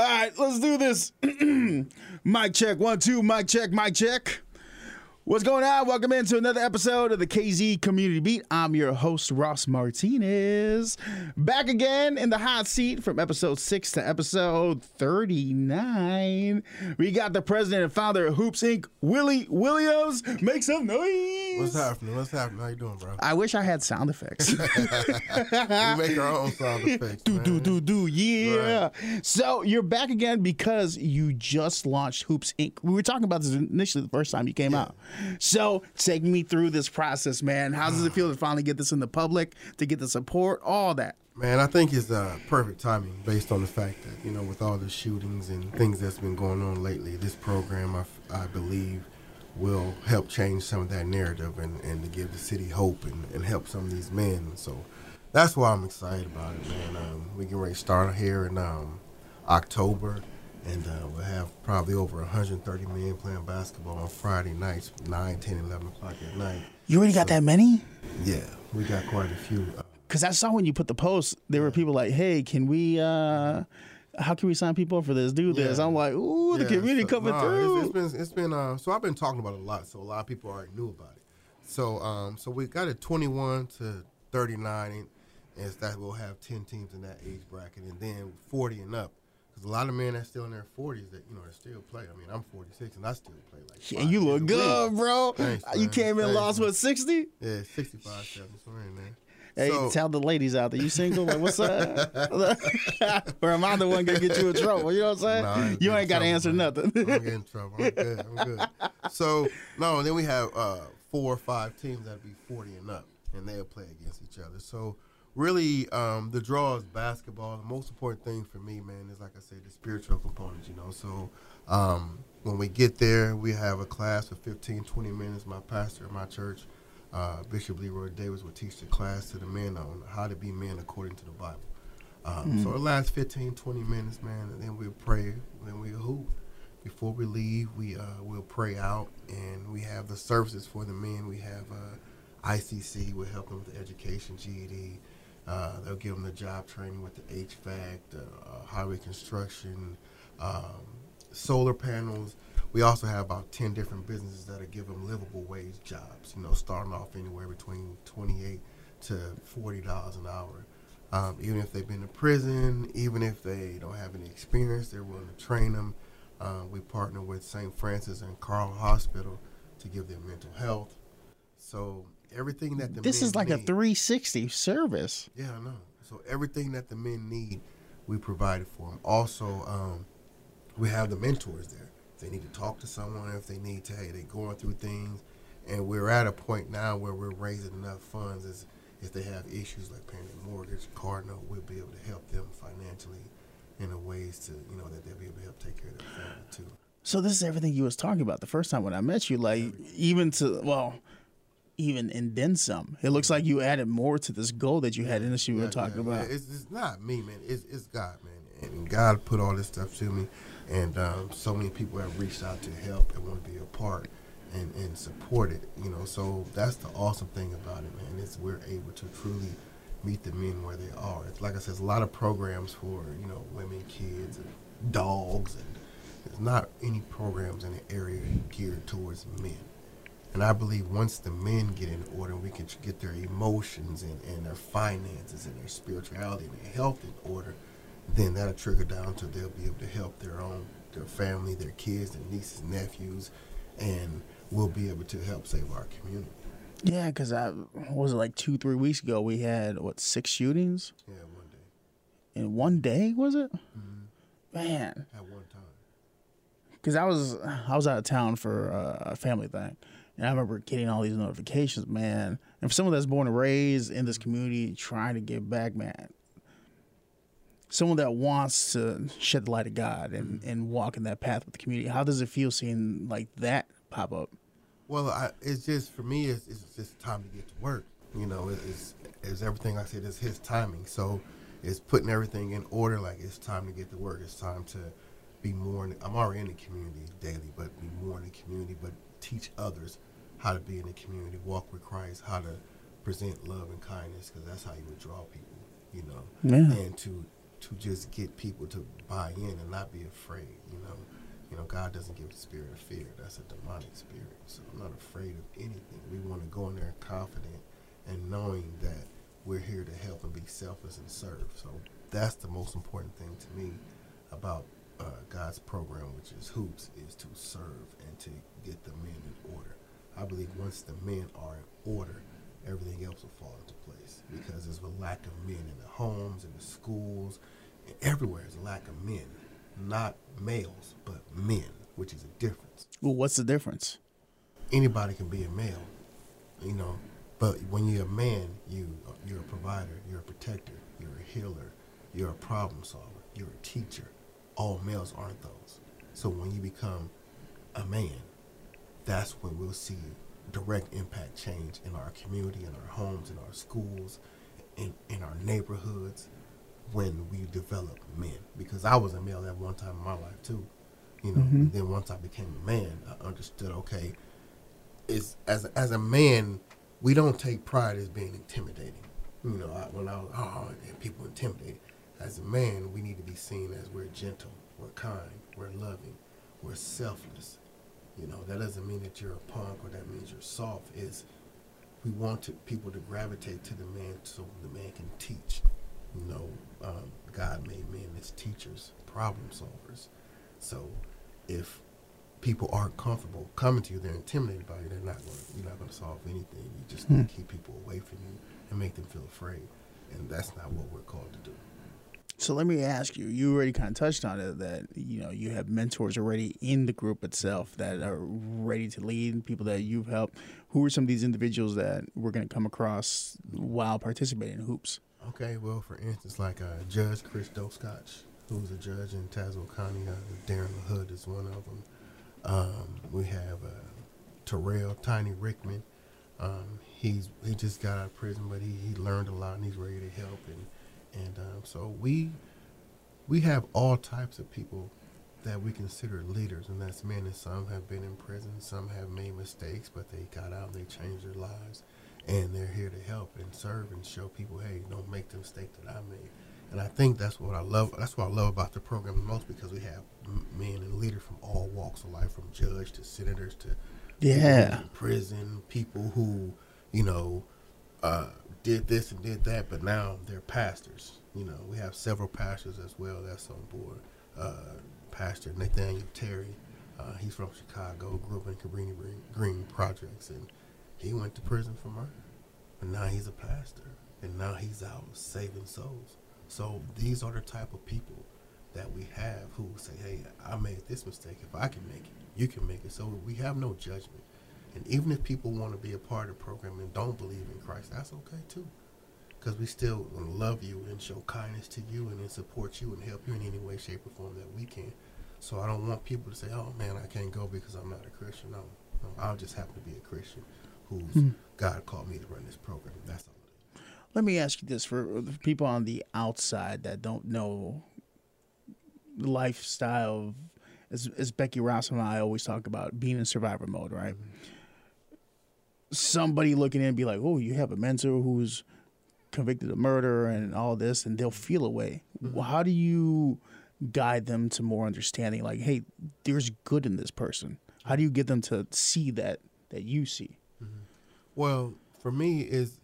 All right, let's do this. mic check, one, two, mic check, mic check. What's going on? Welcome into another episode of the KZ Community Beat. I'm your host, Ross Martinez. Back again in the hot seat from episode 6 to episode 39. We got the president and founder of Hoops Inc., Willie Williams. Make some noise. What's happening? What's happening? How you doing, bro? I wish I had sound effects. we make our own sound effects. do, man. do, do, do, yeah. So you're back again because you just launched Hoops Inc. We were talking about this initially the first time you came out. So take me through this process, man. How does it feel to finally get this in the public, to get the support, all that? Man, I think it's uh, perfect timing based on the fact that, you know, with all the shootings and things that's been going on lately, this program, I believe, will help change some of that narrative and, and to give the city hope and, and help some of these men. So that's why I'm excited about it, man. Um, we can to start here in um, October, and uh, we'll have probably over 130 men playing basketball on Friday nights, 9, 10, 11 o'clock at night. You already got that many? Yeah, we got quite a few. Because I saw when you put the post, there were people like, hey, can we, uh, how can we sign people up for this? Do this. Yeah. I'm like, ooh, the Yeah, community so- coming no, through. It's, it's been it's been uh, so I've been talking about it a lot, so a lot of people already knew about it. So um, so we got it 21 to 39, and is that we'll have 10 teams in that age bracket, and then 40 and up. Because a lot of men that's still in their 40s that you know that still play. I mean, I'm 46 and I still play like. Yeah, five you look good, bro. Thanks, you man. came in Thanks, lost man. with 60? Yeah, 65, 7, somewhere in there. Hey, So- tell the ladies out there, you single? Like, what's up? or am I the one gonna get you in trouble? You know what I'm saying? Ain't you ain't got to answer man. nothing. I'm getting in trouble. I'm good. I'm good. So no, and then we have uh, four or five teams that'll be 40 and up, and they'll play against each other. So really, um, the draw is basketball. The most important thing for me, man, is like I said, the spiritual component. You know, so um, when we get there, we have a class of 15, 20 minutes. My pastor at my church, uh, Bishop Leroy Davis, will teach the class to the men on how to be men according to the Bible. Um, So it lasts 15, 20 minutes, man, and then we'll pray, then we'll hoop. Before we leave, we uh, will pray out, and we have the services for the men. We have uh, ICC, will help them with the education, GED. Uh, they'll give them the job training with the HVAC, the uh, highway construction, um, solar panels. We also have about 10 different businesses that'll give them livable wage jobs, you know, starting off anywhere between 28 to $40 an hour. Um, even if they've been to prison, even if they don't have any experience, they're willing to train them. Uh, we partner with St. Francis and Carle Hospital to give them mental health. So everything that the this is like a 360 service. yeah, I know. So everything that the men need, we provided for them. Also, um, we have the mentors there. If they need to talk to someone, if they need to, hey, they're going through things, and we're at a point now where we're raising enough funds as if they have issues like paying their mortgage, car note, we'll be able to help them financially in a ways to, you know, that they'll be able to help take care of their family too. So this is everything you was talking about the first time when I met you. Like even to well, even and then some. It looks like you added more to this goal that you had initially we were talking about. It's, it's not me, man. It's, it's God, man. And God put all this stuff to me. And um, so many people have reached out to help and want to be a part and, and support it, you know. So that's the awesome thing about it, man. Is we're able to truly meet the men where they are. It's, like I said, there's a lot of programs for, you know, women, kids, and dogs. And there's not any programs in the area geared towards men. And I believe once the men get in order, we can get their emotions and, and their finances and their spirituality and their health in order, then that'll trigger down to they'll be able to help their own, their family, their kids, their nieces, nephews, and we'll be able to help save our community. Yeah, because I what was it like two, three weeks ago we had what six shootings Yeah, one day. in one day? Was it? Mm-hmm. Man, At one time. because I was I was out of town for uh, a family thing, and I remember getting all these notifications, man. And for someone that's born and raised in this community, trying to give back, man. Someone that wants to shed the light of God and, mm-hmm. and walk in that path with the community. How does it feel seeing like that pop up? Well, I, it's just for me. It's, it's just time to get to work. You know, it, it's it's everything I said. It's his timing. So it's putting everything in order. Like it's time to get to work. It's time to be more. In, I'm already in the community daily, but be more in the community. But teach others how to be in the community, walk with Christ, how to present love and kindness, because that's how you would draw people. You know, Yeah. and to to just get people to buy in and not be afraid. You know, you know, God doesn't give a spirit of fear. That's a demonic spirit. So I'm not afraid of anything. We want to go in there confident and knowing that we're here to help and be selfless and serve. So that's the most important thing to me about uh, God's program, which is Hoops, is to serve and to get the men in order. I believe once the men are in order, everything else will fall into place because there's a lack of men in the homes, in the schools, and everywhere. There's a lack of men, not males, but men, which is a difference. Well, what's the difference? Anybody can be a male, you know, but when you're a man, you you're a provider, you're a protector, you're a healer, you're a problem solver, you're a teacher. All males aren't those. So when you become a man, that's when we'll see direct impact change in our community, in our homes, in our schools, in, in our neighborhoods, when we develop men. Because I was a male at one time in my life too. You know, Mhm. then once I became a man, I understood, okay, it's as as a man, we don't take pride as being intimidating. You know, I, when I was, oh, people intimidated. As a man, we need to be seen as we're gentle, we're kind, we're loving, we're selfless. You know, that doesn't mean that you're a punk or that means you're soft. Is we want to, people to gravitate to the man so the man can teach. You know, um, God made men as teachers, problem solvers. So if people aren't comfortable coming to you, they're intimidated by you, they're not going. You're not going to solve anything. You just Hmm. keep people away from you and make them feel afraid, and that's not what we're called to do. So let me ask you. You already kind of touched on it that you know you have mentors already in the group itself that are ready to lead people that you've helped. Who are some of these individuals that we're going to come across while participating in hoops? Okay, well, for instance, like uh, Judge Chris Scotch, who's a judge in Tazewell County, uh, Darren LaHood is one of them. Um, we have uh, Terrell Tiny Rickman. Um, he's he just got out of prison, but he, he learned a lot and he's ready to help. And and um, so we we have all types of people that we consider leaders, and that's men. And some have been in prison, some have made mistakes, but they got out, and they changed their lives, and they're here to help and serve and show people, hey, don't make the mistake that I made. And I think that's what I love. That's what I love about the program the most because we have men and leaders from all walks of life, from judge to senators to Yeah. in prison, people who, you know, uh, did this and did that, but now they're pastors. You know, we have several pastors as well that's on board. Uh, Pastor Nathaniel Terry, uh, he's from Chicago, grew up in Cabrini Green, Projects, and he went to prison for murder. But now he's a pastor, and now he's out saving souls. So these are the type of people that we have who say, "Hey, I made this mistake. If I can make it, you can make it." So we have no judgment. And even if people want to be a part of the program and don't believe in Christ, that's okay too. Because we still love you and show kindness to you and then support you and help you in any way, shape, or form that we can. So I don't want people to say, oh man, I can't go because I'm not a Christian. No, no I'll just happen to be a Christian who's Hmm. God called me to run this program. That's all. Let me ask you this for the people on the outside that don't know the lifestyle of, as, as Becky Ross and I always talk about, being in survivor mode, right? Somebody looking in and be like, oh, you have a mentor who's convicted of murder and all this, and they'll feel away. Mm-hmm. Well, How do you guide them to more understanding? Like, hey, there's good in this person. How do you get them to see that that you see? Mm-hmm. Well, for me, is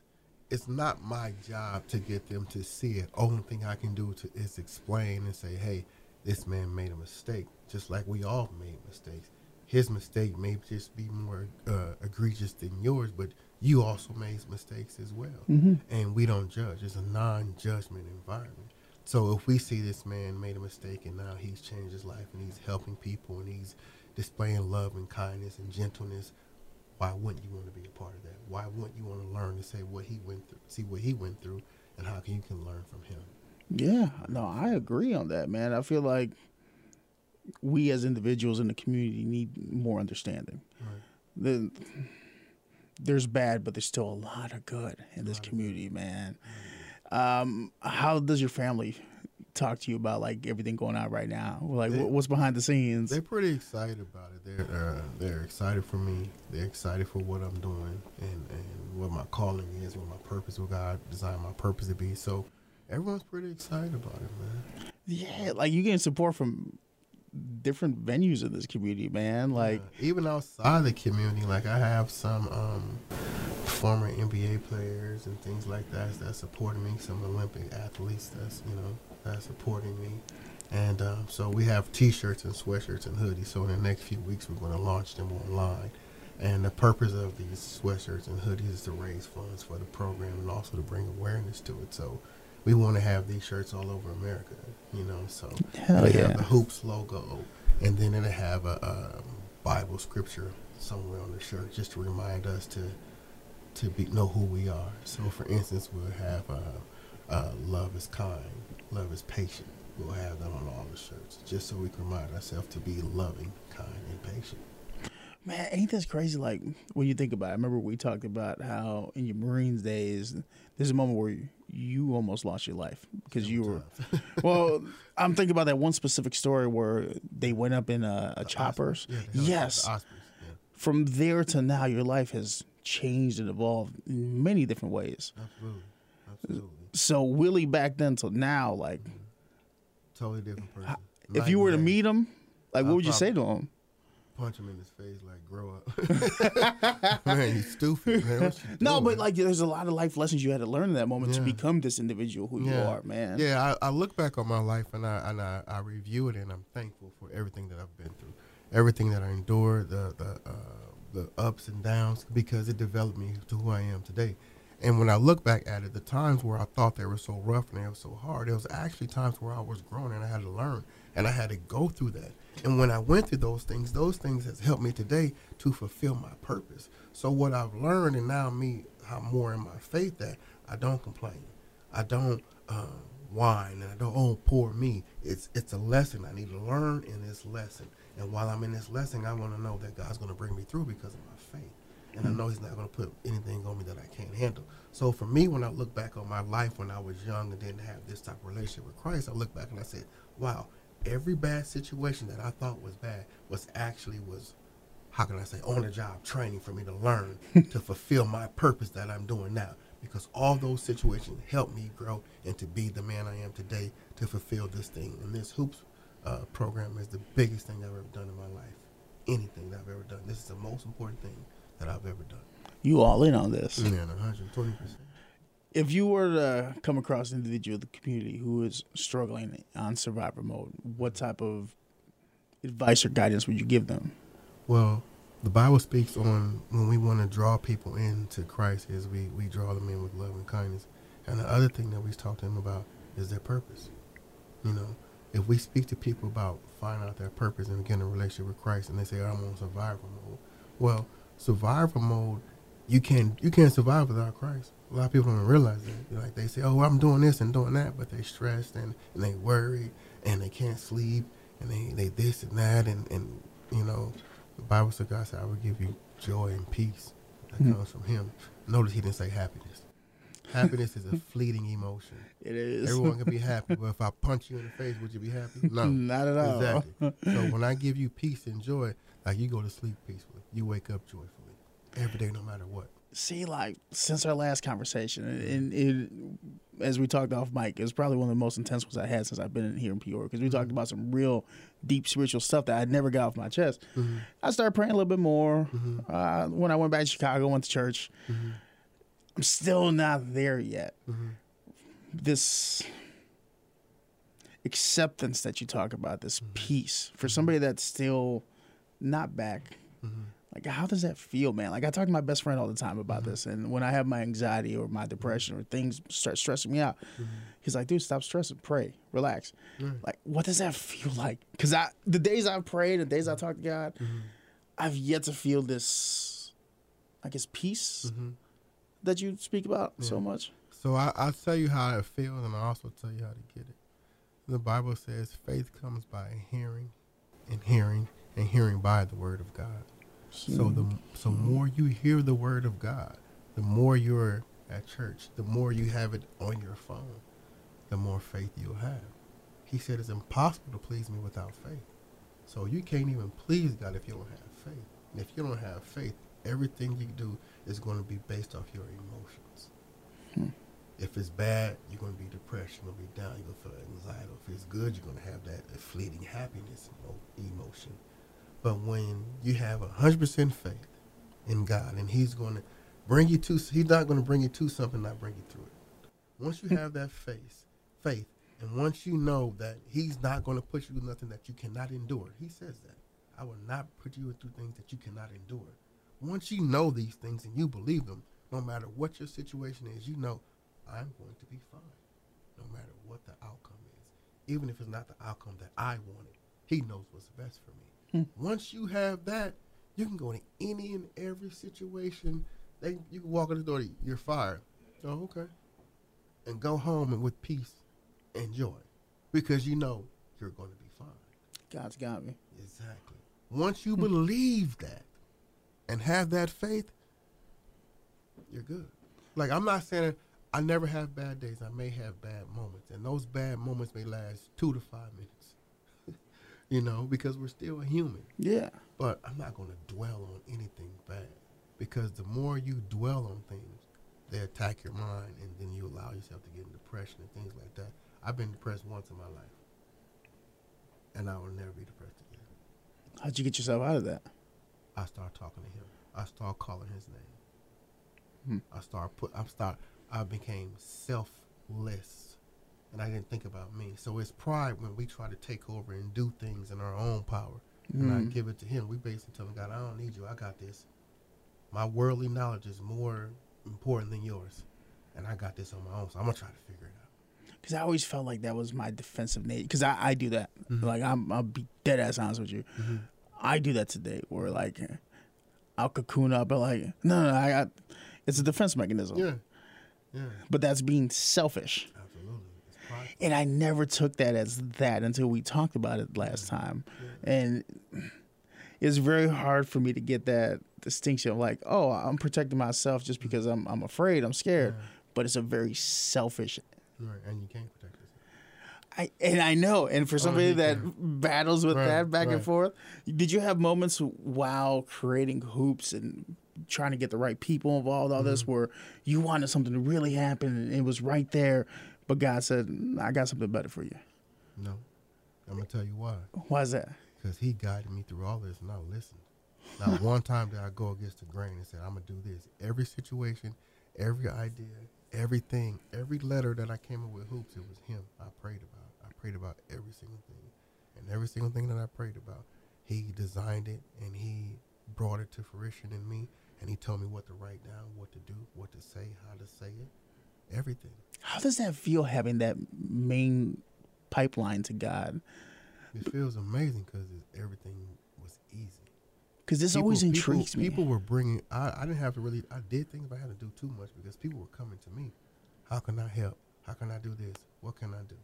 it's not my job to get them to see it. Only thing I can do to is explain and say, "Hey, this man made a mistake, just like we all made mistakes. His mistake may just be more uh, egregious than yours, but you also made mistakes as well. And we don't judge. It's a non-judgment environment. So if we see this man made a mistake and now he's changed his life and he's helping people and he's displaying love and kindness and gentleness, why wouldn't you want to be a part of that? Why wouldn't you want to learn to say what he went through, see what he went through, and how can you can learn from him? Yeah, no, I agree on that, man. I feel like we as individuals in the community need more understanding. The, there's bad, but there's still a lot of good in this community, man. Um, how does your family talk to you about like everything going on right now? Like, They- what's behind the scenes? They're pretty excited about it. They're uh, they're excited for me. They're excited for what I'm doing and, and what my calling is, what my purpose, what God designed my purpose to be. So, everyone's pretty excited about it, man. Yeah, like you getting support from different venues in this community, man. Like Yeah. even outside the community, like I have some um, former NBA players and things like that that supporting me. Some Olympic athletes that's you know that's supporting me, and um, so we have T-shirts and sweatshirts and hoodies. So in the next few weeks, we're going to launch them online. And the purpose of these sweatshirts and hoodies is to raise funds for the program and also to bring awareness to it. So we want to have these shirts all over America, you know. So Hell we yeah. have the hoops logo, and then it'll have a, um Bible scripture somewhere on the shirt just to remind us to to be know who we are. So, for instance, we'll have uh, uh, "Love is kind, love is patient." We'll have that on all the shirts, just so we can remind ourselves to be loving, kind, and patient. Man, ain't this crazy? Like when you think about it, I remember we talked about how in your Marines days, there's a moment where you, you almost lost your life because you were. well, I'm thinking about that one specific story where they went up in uh, a, a choppers. Yeah, yes. Ospreys, yeah. From there to now, your life has changed and evolved in many different ways. Absolutely, absolutely, So Willie back then till now, like mm-hmm. totally different person. if you were to meet him, like what I'll would you say to him? Punch him in his face, like grow up. man, you stupid, man. No, but like there's a lot of life lessons you had to learn in that moment to become this individual who you are, man. Yeah, I, I look back on my life and I and I, I review it and I'm thankful for everything that I've been through, everything that I endured, the the uh, the ups and downs, because it developed me to who I am today. And when I look back at it, the times where I thought they were so rough and they were so hard, it was actually times where I was growing and I had to learn and I had to go through that. And when I went through those things, those things has helped me today to fulfill my purpose. So what I've learned and now me, I'm more in my faith that I don't complain. I don't uh, whine and I don't oh poor me. It's it's a lesson I need to learn in this lesson. And while I'm in this lesson, I want to know that God's going to bring me through because of my faith. And I know He's not going to put anything on me that I can't handle. So for me, when I look back on my life when I was young and didn't have this type of relationship with Christ, I look back and I said, wow, every bad situation that I thought was bad was actually was how can I say, on the job training for me to learn to fulfill my purpose that I'm doing now. Because all those situations helped me grow and to be the man I am today to fulfill this thing. And this hoops uh, program is the biggest thing I've ever done in my life. Anything that I've ever done. This is the most important thing that I've ever done. You all in on this. Yeah, 120%. If you were to come across an individual in the community who is struggling on survivor mode, what type of advice or guidance would you give them? Well, the Bible speaks on when we want to draw people into Christ is we, we draw them in with love and kindness. And the other thing that we talk to them about is their purpose. You know, if we speak to people about finding out their purpose and getting a relationship with Christ and they say, I'm on survival mode. Well, survival mode, you can't you can't survive without Christ. A lot of people don't realize that. Like they say, Oh, I'm doing this and doing that, but they stressed and, and they worried and they can't sleep and they, they this and that and, and you know, the Bible said God said, I will give you joy and peace that Hmm. comes from him. Notice he didn't say happiness. Happiness is a fleeting emotion. It is. Everyone can be happy, but if I punch you in the face, would you be happy? No. Not at all. Exactly. so when I give you peace and joy, like you go to sleep peacefully, you wake up joyfully every day, no matter what. See, like since our last conversation, and, it, as we talked off mic, it was probably one of the most intense ones I had since I've been in here in Peoria because we talked mm-hmm. about some real deep spiritual stuff that I never got off my chest. Mm-hmm. I started praying a little bit more. Mm-hmm. Uh, when I went back to Chicago, went to church. I'm still not there yet. This acceptance that you talk about, this peace for somebody that's still not back. Like, how does that feel, man? Like, I talk to my best friend all the time about mm-hmm. this, and when I have my anxiety or my depression or things start stressing me out, mm-hmm. he's like, "Dude, stop stressing, pray, relax." Like, what does that feel like? Because I, the days I've prayed, the days I talk to God, mm-hmm. I've yet to feel this, I guess, peace that you speak about so much. So I, I'll tell you how it feels, and I'll also tell you how to get it. The Bible says faith comes by hearing, and hearing, and hearing by the word of God. So the hmm. so more you hear the word of God, the more you're at church, the more you have it on your phone, the more faith you'll have. He said it's impossible to please me without faith. So you can't even please God if you don't have faith. And if you don't have faith, everything you do is going to be based off your emotions. Hmm. If it's bad, you're gonna be depressed. You're gonna be down. You're gonna feel anxiety. If it's good, you're gonna have that fleeting happiness emotion. But when you have a hundred percent faith in God, and He's gonna bring you to, He's not gonna bring you to something, not bring you through it. Once you have that faith, faith, and once you know that He's not gonna put you through nothing that you cannot endure, He says that. I will not put you through things that you cannot endure. Once you know these things and you believe them, no matter what your situation is, you know I'm going to be fine, no matter what the outcome is. Even if it's not the outcome that I wanted, He knows what's best for me. Hmm. Once you have that, you can go to any and every situation. They, you can walk in the door, you're fired. Oh, okay. And go home and with peace and joy because you know you're going to be fine. God's got me. Exactly. Once you believe that and have that faith, you're good. Like I'm not saying I never have bad days. I may have bad moments, and those bad moments may last two to five minutes. You know, because we're still a human. Yeah. But I'm not going to dwell on anything bad because the more you dwell on things, they attack your mind, and then you allow yourself to get in depression and things like that. I've been depressed once in my life, and I will never be depressed again. How'd you get yourself out of that? I start talking to him. I start calling his name. Hmm. I start put. I start. I became selfless, and I didn't think about me. So it's pride when we try to take over and do things in our own power, and I Mm. give it to him. We basically tell him, God, I don't need you. I got this. My worldly knowledge is more important than yours, and I got this on my own. So I'm gonna try to figure it out. Because I always felt like that was my defensive nature. Because I, I do that. Mhm. Like I'm, I'll be dead ass honest with you. Mhm. I do that today. Where like, I'll cocoon up, but like, no, no, I got. It's a defense mechanism. Yeah, yeah, But that's being selfish. Absolutely. It's pride. And I never took that as that until we talked about it last time. And it's very hard for me to get that distinction of like, oh, I'm protecting myself just because I'm I'm afraid, I'm scared. Yeah. But it's a very selfish Right, and you can't protect yourself. I and I know, and for somebody he that can. battles with Right, that back and forth, did you have moments while creating hoops and trying to get the right people involved, all Mm-hmm. this, where you wanted something to really happen and it was right there, but God said, "I got something better for you." No, I'm gonna tell you why. Why is that? because he guided me through all this and I listened. Not one time did I go against the grain and said, I'm going to do this. Every situation, every idea, everything, every letter that I came up with hoops, it was him I prayed about. I prayed about every single thing. And every single thing that I prayed about, he designed it and he brought it to fruition in me. And he told me what to write down, what to do, what to say, how to say it, everything. How does that feel having that main pipeline to God? It feels amazing because everything was easy. Because this People- always people- intrigues me. People were bringing. I, I didn't have to really. I did things, but I had to do too much because people were coming to me. How can I help? How can I do this? What can I do?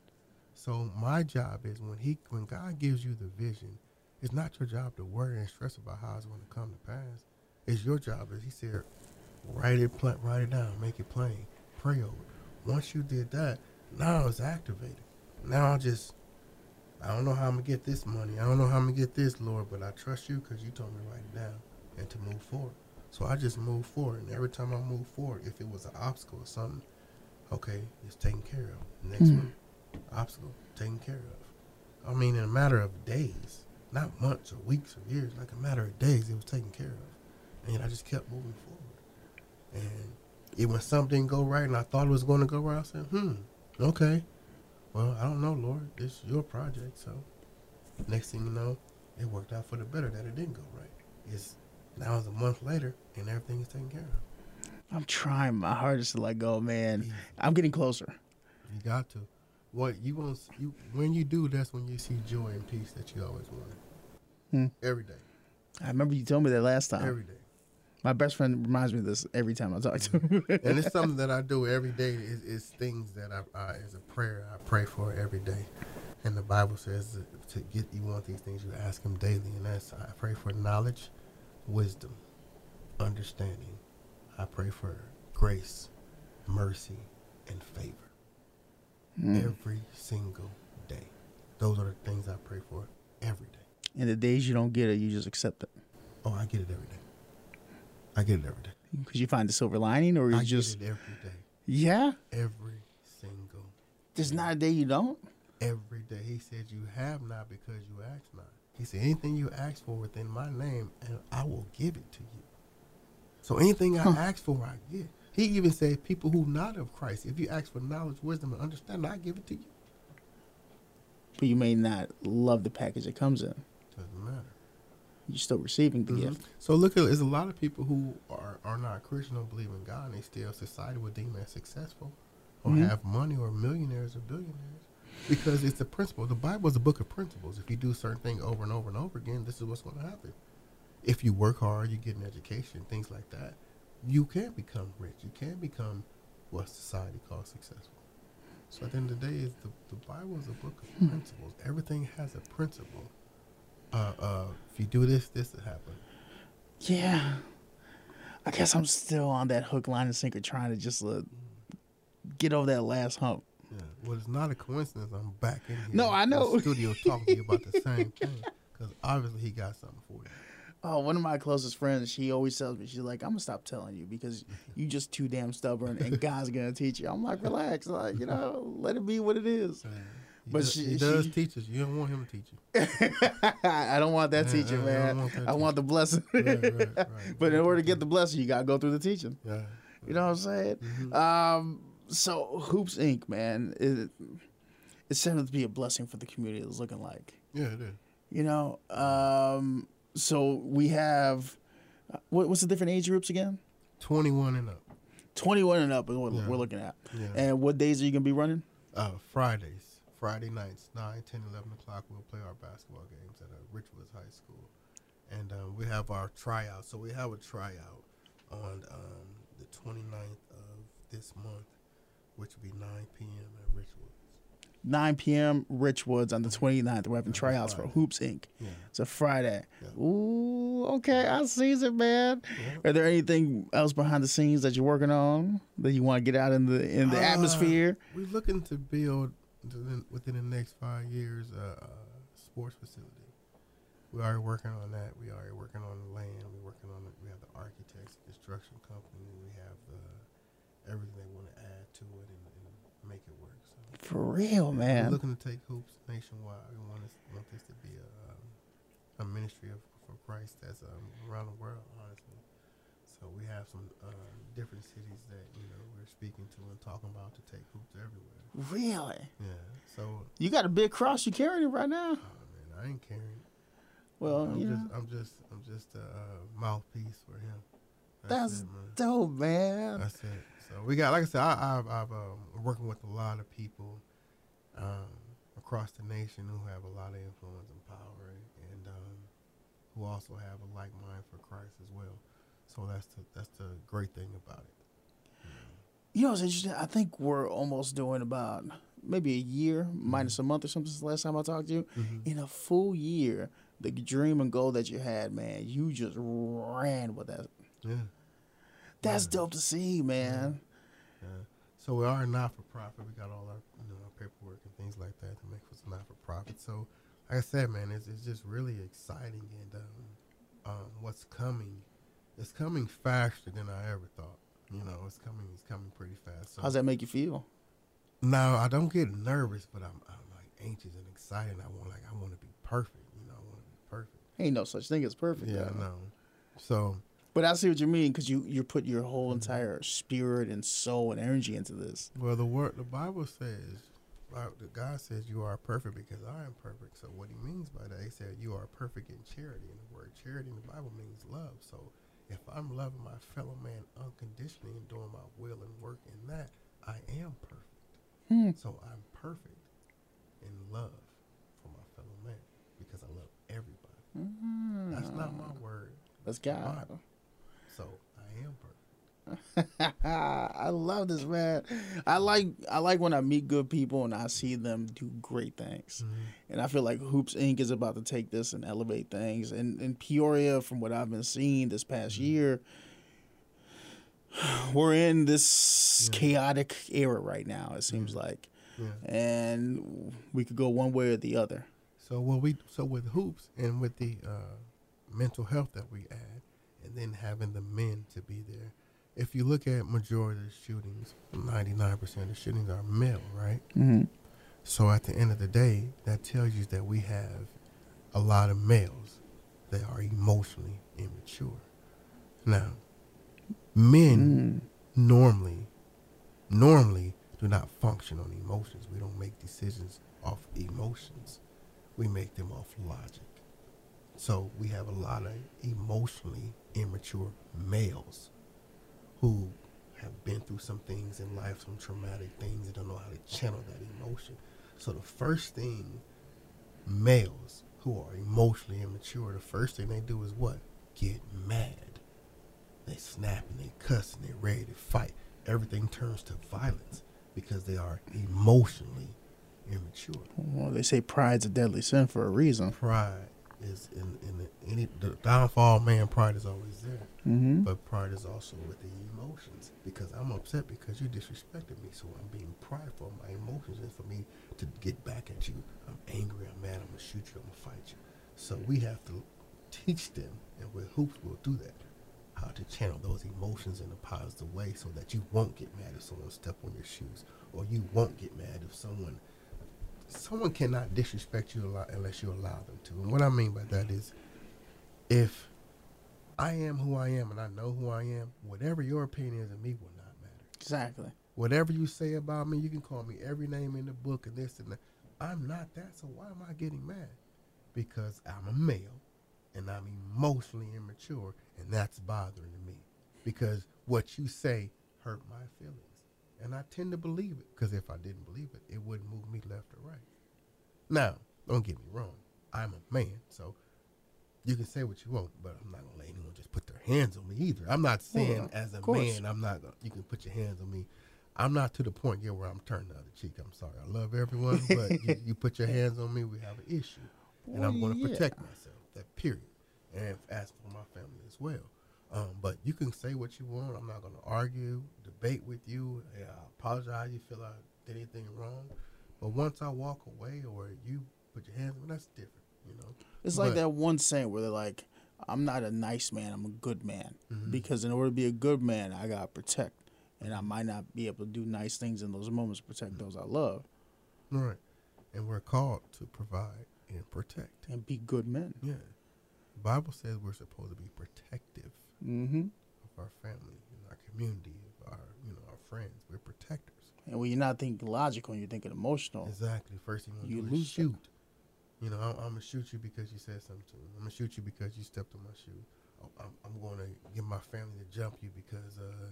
So my job is when he, when God gives you the vision, it's not your job to worry and stress about how it's going to come to pass. It's your job. As He said, write it, pla- write it down, make it plain, pray over. Once you did that, now it's activated. Now I just I don't know how I'm gonna get this money. I don't know how I'm gonna get this, Lord, but I trust you because you told me to write it down and to move forward. So I just move forward, and every time I move forward, if it was an obstacle or something, okay, it's taken care of. Next Hmm. one, obstacle taken care of. I mean, in a matter of days, not months or weeks or years, like a matter of days, it was taken care of, and I just kept moving forward. And it, when something go right, and I thought it was going to go right, I said, "Hmm, okay." Well, I don't know, Lord. This is your project, so next thing you know, it worked out for the better that it didn't go right. It's now it's a month later and everything is taken care of. I'm trying my hardest to let go, man. Easy. I'm getting closer. You got to. What you want? You when you do, that's when you see joy and peace that you always wanted. Hmm. Every day, I remember you told me that last time. every day, My best friend reminds me of this every time I talk to him. and it's something that I do every day. Is, is things that I, I is a prayer I pray for every day. And the Bible says that to get you want these things, you ask Him daily, and that's I pray for knowledge, wisdom, understanding. I pray for grace, mercy, and favor. Mm. every single day. Those are the things I pray for every day. And the days you don't get it, you just accept it Oh, I get it every day. I get it every day. because you find the silver lining, or you I just get it every day. Yeah. Every single, There's not a day you don't. every day. He said, "You have not because you ask not." He said, "Anything you ask for within my name, and I will give it to you." So anything I Huh. ask for, I get. He even said, "People who not of Christ, if you ask for knowledge, wisdom, and understanding, I give it to you." But you may not love the package it comes in. You're still receiving the Mhm. gift. So look at there's a lot of people who are, are not Christian, don't believe in God, and they still society would deem as successful, or Mhm. have money, or millionaires or billionaires, because it's a principle. The Bible is a book of principles. If you do a certain thing over and over and over again, this is what's going to happen. If you work hard, you get an education, things like that, you can become rich. You can become what society calls successful. So at the end of the day, is the, the Bible is a book of principles. Everything has a principle. Uh, uh, if you do this, this will happen. Yeah. I guess I'm still on that hook, line, and sinker, trying to just uh, get over that last hump. Yeah. Well, it's not a coincidence. I'm back in here. No, I know. studio talking to you about the same thing because obviously he got something for you. Oh, one of my closest friends, she always tells me, she's like, I'm gonna stop telling you because you just too damn stubborn and God's gonna teach you. I'm like, relax, like, you know, let it be what it is. But she- he does she- teach us. You don't want him to teach you. I don't want that Yeah, teacher, yeah, I man. want I want the blessing. Right, right, right. but in order to get the blessing, you gotta go through the teaching. Yeah. You know what I'm saying? Mhm. Um, so Hoops Inc., man, it, it's set up to be a blessing for the community. It's looking like, Yeah, it is. you know. Um, so we have uh, what, what's the different age groups again? 21 and up. 21 and up is what Yeah. we're looking at. Yeah. And what days are you gonna be running? uh, Fridays, Friday nights, 9, 10, 11 o'clock, we'll play our basketball games at uh, Richwoods High School. And um, we have our tryout. So we have a tryout on um, the 29th of this month, which will be 9 p.m. at Richwoods. 9 p.m. Richwoods on the 29th. We're having tryouts for Hoops Inc. Yeah. It's a Friday. Yeah. Ooh, okay, I see it, man. Yeah. Are there anything else behind the scenes that you're working on that you want to get out in the in the Uh, atmosphere? We're looking to build within- within the next five years a, a sports facility. We're working on that. We already working on the land. We're working on it. We have the architects, construction company. We have the everything they want to add to it and, and make it work. So For real, we're man. looking to take hoops nationwide. We want this, want this to be a um, a ministry of for Christ that's um, around the world, honestly. So we have some uh, different cities that you know we're speaking to and talking about to take hoops everywhere. Really? Yeah. So You got a big cross. You carrying it right now? oh man, I ain't carrying. Well, I'm you just know, I'm just I'm just a uh, mouthpiece for him. that's it, man. dope, man. That's it. So we got, like I said, I, I've, I've um, working with a lot of people um, across the nation who have a lot of influence and power, and um, who also have a like mind for Christ as well. So that's the that's the great thing about it. You know, it's interesting. I think we're almost doing about maybe a year minus a month or something since the last time I talked to you. Mhm. In a full year, the dream and goal that you had, man, you just ran with that. Yeah. That's Yeah. dope to see, man. Yeah. So we are not for profit. We got all our you know our paperwork and things like that to make us not for profit. So like I said, man, it's it's just really exciting and um, um, what's coming, it's coming faster than I ever thought. You know, it's coming it's coming pretty fast. So How's that make you feel? now I don't get nervous, but I'm I'm like anxious and excited. I want like I want to be perfect. You know, I want to be perfect. Ain't no such thing as perfect. Yeah, though. I know. So But I see what you mean because you you put your whole entire spirit and soul and energy into this. Well, the word, the Bible says, uh, God says you are perfect because I am perfect. So what He means by that, He said you are perfect in charity, and the word charity in the Bible means love. So if I'm loving my fellow man unconditionally and doing my will and work in that, I am perfect. Hmm. So I'm perfect in love for my fellow man because I love everybody. That's not my word. That's God. So I am perfect. I love this man. I like I like when I meet good people and I see them do great things. Mm-hmm. And I feel like Hoops Inc. is about to take this and elevate things. And in Peoria, from what I've been seeing this past mm-hmm. year, we're in this Yeah. chaotic era right now. It seems Yeah. like, Yeah. and we could go one way or the other. So what we so with hoops and with the uh, mental health that we add, and then having the men to be there, if you look at majority of the shootings, 99% of the shootings are male, right? Mm-hmm. So at the end of the day, that tells you that we have a lot of males that are emotionally immature. Now, men normally, normally do not function on emotions. We don't make decisions off emotions. We make them off logic. So we have a lot of emotionally immature males who have been through some things in life, some traumatic things, and don't know how to channel that emotion. So the first thing males who are emotionally immature, the first thing they do is what? Get mad. They snap and they cuss and they're ready to fight. Everything turns to violence because they are emotionally immature. Well, they say pride's a deadly sin for a reason. Pride is in, in the, any the downfall of man. Pride is always there, Mm-hmm. but pride is also with the emotions because I'm upset because you disrespected me, so I'm being prideful. My emotions is for me to get back at you. I'm angry. I'm mad. I'm gonna shoot you. I'm gonna fight you. So we have to teach them, and with hoops we'll do that. How to channel those emotions in a positive way, so that you won't get mad if someone step on your shoes, or you won't get mad if someone someone cannot disrespect you a lot unless you allow them to. And what I mean by that is, if I am who I am and I know who I am, whatever your opinion is of me will not matter. Exactly. Whatever you say about me, you can call me every name in the book and this and that. I'm not that, so why am I getting mad? Because I'm a male and I'm emotionally immature, and that's bothering me. Because what you say hurt my feelings. And I tend to believe it, because if I didn't believe it, it wouldn't move me left or right. Now, don't get me wrong. I'm a man, so you can say what you want, but I'm not gonna let anyone just put their hands on me either. I'm not saying Well, as a man, I'm not gonna you can put your hands on me. I'm not to the point yet where I'm turning the other cheek. I'm sorry. I love everyone, but you, you put your hands on me, we have an issue. And I'm gonna yeah. protect myself. That period. And as for my family as well. Um, but you can say what you want. I'm not gonna argue, debate with you. Yeah, I apologize you feel I did anything wrong. But once I walk away or you put your hands on that's different, you know. It's like that one saying where they're like, "I'm not a nice man. I'm a good man." Mm-hmm. Because in order to be a good man, I gotta protect, and I might not be able to do nice things in those moments to protect those I love Right. And we're called to provide and protect. and be good men. Yeah. The Bible says we're supposed to be protective Mm-hmm. of our family, and our community, of our you know, our friends. We're protectors. And when you're not thinking logical, and you're thinking emotional. Exactly. First thing you You want to is lose that. shoot. You know, I'm, I'm gonna shoot you because you said something to me. I'm gonna shoot you because you stepped on my shoe. Oh, I'm, I'm going to get my family to jump you because uh,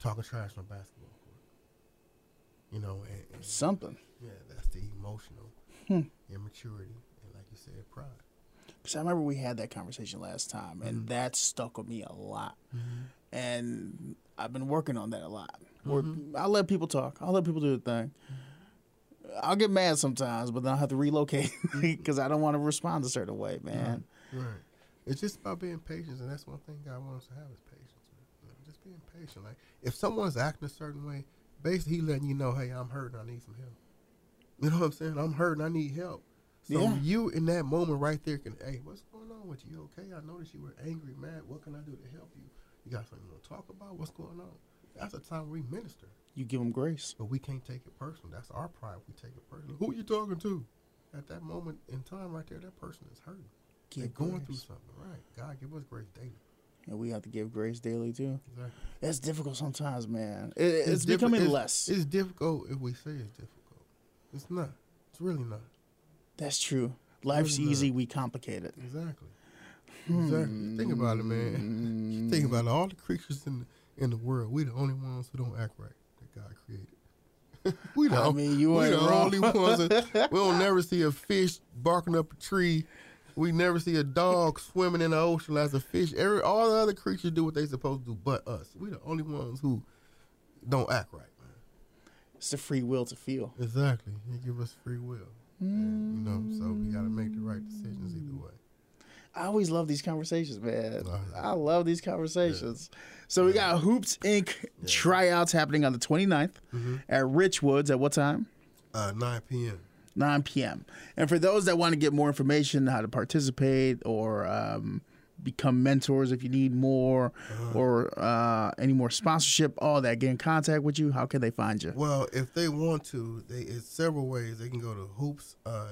talking trash on a basketball court. You know, and, and Something. yeah, that's the emotional Hmm. immaturity, and like you said, pride. Because I remember we had that conversation last time, and Mm-hmm. that stuck with me a lot. And I've been working on that a lot. Mm-hmm. I'll let people talk. I'll let people do the thing. I'll get mad sometimes, but then I'll have to relocate Mm-hmm. because I don't want to respond a certain way, man. Right. It's just about being patient, and that's one thing God wants us to have is patience. Man. You know, just being patient. Like if someone's acting a certain way, basically he letting you know, hey, I'm hurting. I need some help. You know what I'm saying? I'm hurting. I need help. So Yeah. you in that moment right there can, hey, what's going on with you? You Okay, I noticed you were angry, mad. What can I do to help you? You got something you want to talk about? What's going on? That's the time we minister, You give them grace. but we can't take it personal. That's our pride. We take it personal. Who are you talking to? At that moment in time, right there, that person is hurting. They're Give going through something, right? God give us grace daily. And we have to give grace daily, too. Exactly. It's difficult sometimes, man. It, it's, diffi- becoming it's- less. It's difficult if we say it's difficult. It's not. It's really not. That's true. Life's Really not. easy, we complicate it. Exactly. Exactly. Think about it, man. You think hmm. about it. All the creatures in the, in the world, we the only ones who don't act right that God created. we the, I mean, you we ain't the wrong. only ones. That, we don't never see a fish barking up a tree. We never see a dog swimming in the ocean as a fish. Every all the other creatures do what they supposed to do, but us. We the only ones who don't act right, man. It's the free will to feel. Exactly. He give us free will. And, you know, so we got to make the right decisions either way. I always love these conversations, man. Oh, yeah. I love these conversations. So we got Hoops Inc. tryouts happening on the 29th Mm-hmm. at Richwoods at what time? Uh, 9 p.m. 9 p.m. And for those that want to get more information, how to participate or um, become mentors if you need more, Uh-huh. or uh, any more sponsorship, all that, get in contact with you, how can they find you? Well, if they want to, they it's several ways. They can go to hoops uh.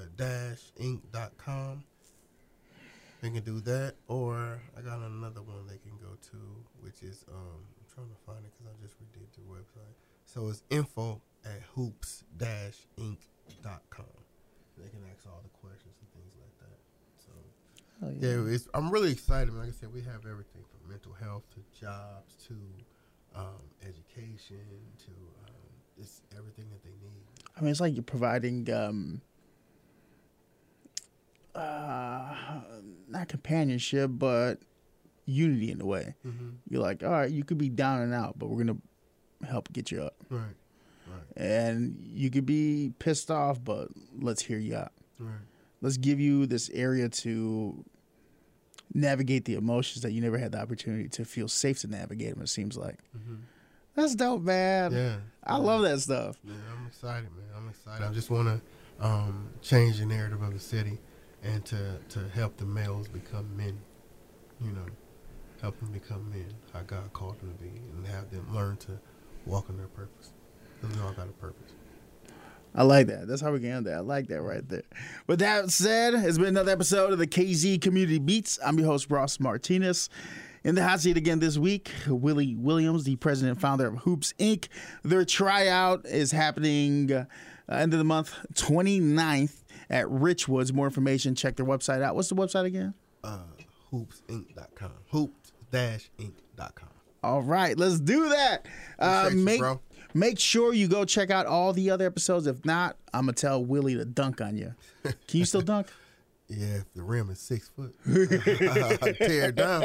They can do that, or I got another one they can go to, which is um, I'm trying to find it because I just redid the website. So it's info at hoops dash inc.com. They can ask all the questions and things like that. So Oh, yeah, I'm really excited. Like I said, we have everything from mental health to jobs to um, education to um, it's everything that they need. I mean, it's like you're providing um, uh, not companionship, but unity in a way. Mm-hmm. You're like, all right, you could be down and out, but we're gonna help get you up. Right, right, And you could be pissed off, but let's hear you out. right. Let's give you this area to navigate the emotions that you never had the opportunity to feel safe to navigate them. It seems like Mm-hmm. that's dope, man. Yeah, I love that stuff. Yeah, I'm excited, man. I'm excited. I just want to um, change the narrative of the city and to to help the males become men. You know, help them become men, how God called them to be, and have them learn to walk in their purpose. Because we all got a purpose. I like that. That's how we can end that. I like that right there. With that said, it's been another episode of the KZ Community Beats. I'm your host, Ross Martinez. In the hot seat again this week, Willie Williams, the president and founder of Hoops Inc. Their tryout is happening uh, end of the month, 29th at Richwoods. More information, check their website out. What's the website again? Uh, hoopsinc.com. Hoops-inc.com. All right, let's do that. Uh, Appreciate you, make make sure you go check out all the other episodes. If not, I'm gonna tell Willie to dunk on you. Can you still dunk? Yeah, if the rim is six foot, I tear it down.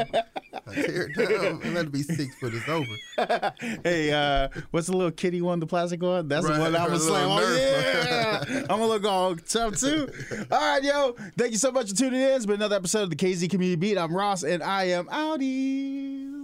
I tear it down, and let it be six foot. It's over. hey, uh, what's the little kitty one, the plastic one? That's the Right, one I'm gonna slam. Oh, yeah. I'm gonna look all tough too. All right, yo. Thank you so much for tuning in. It's been another episode of the KZ Community Beat. I'm Ross, and I am outie.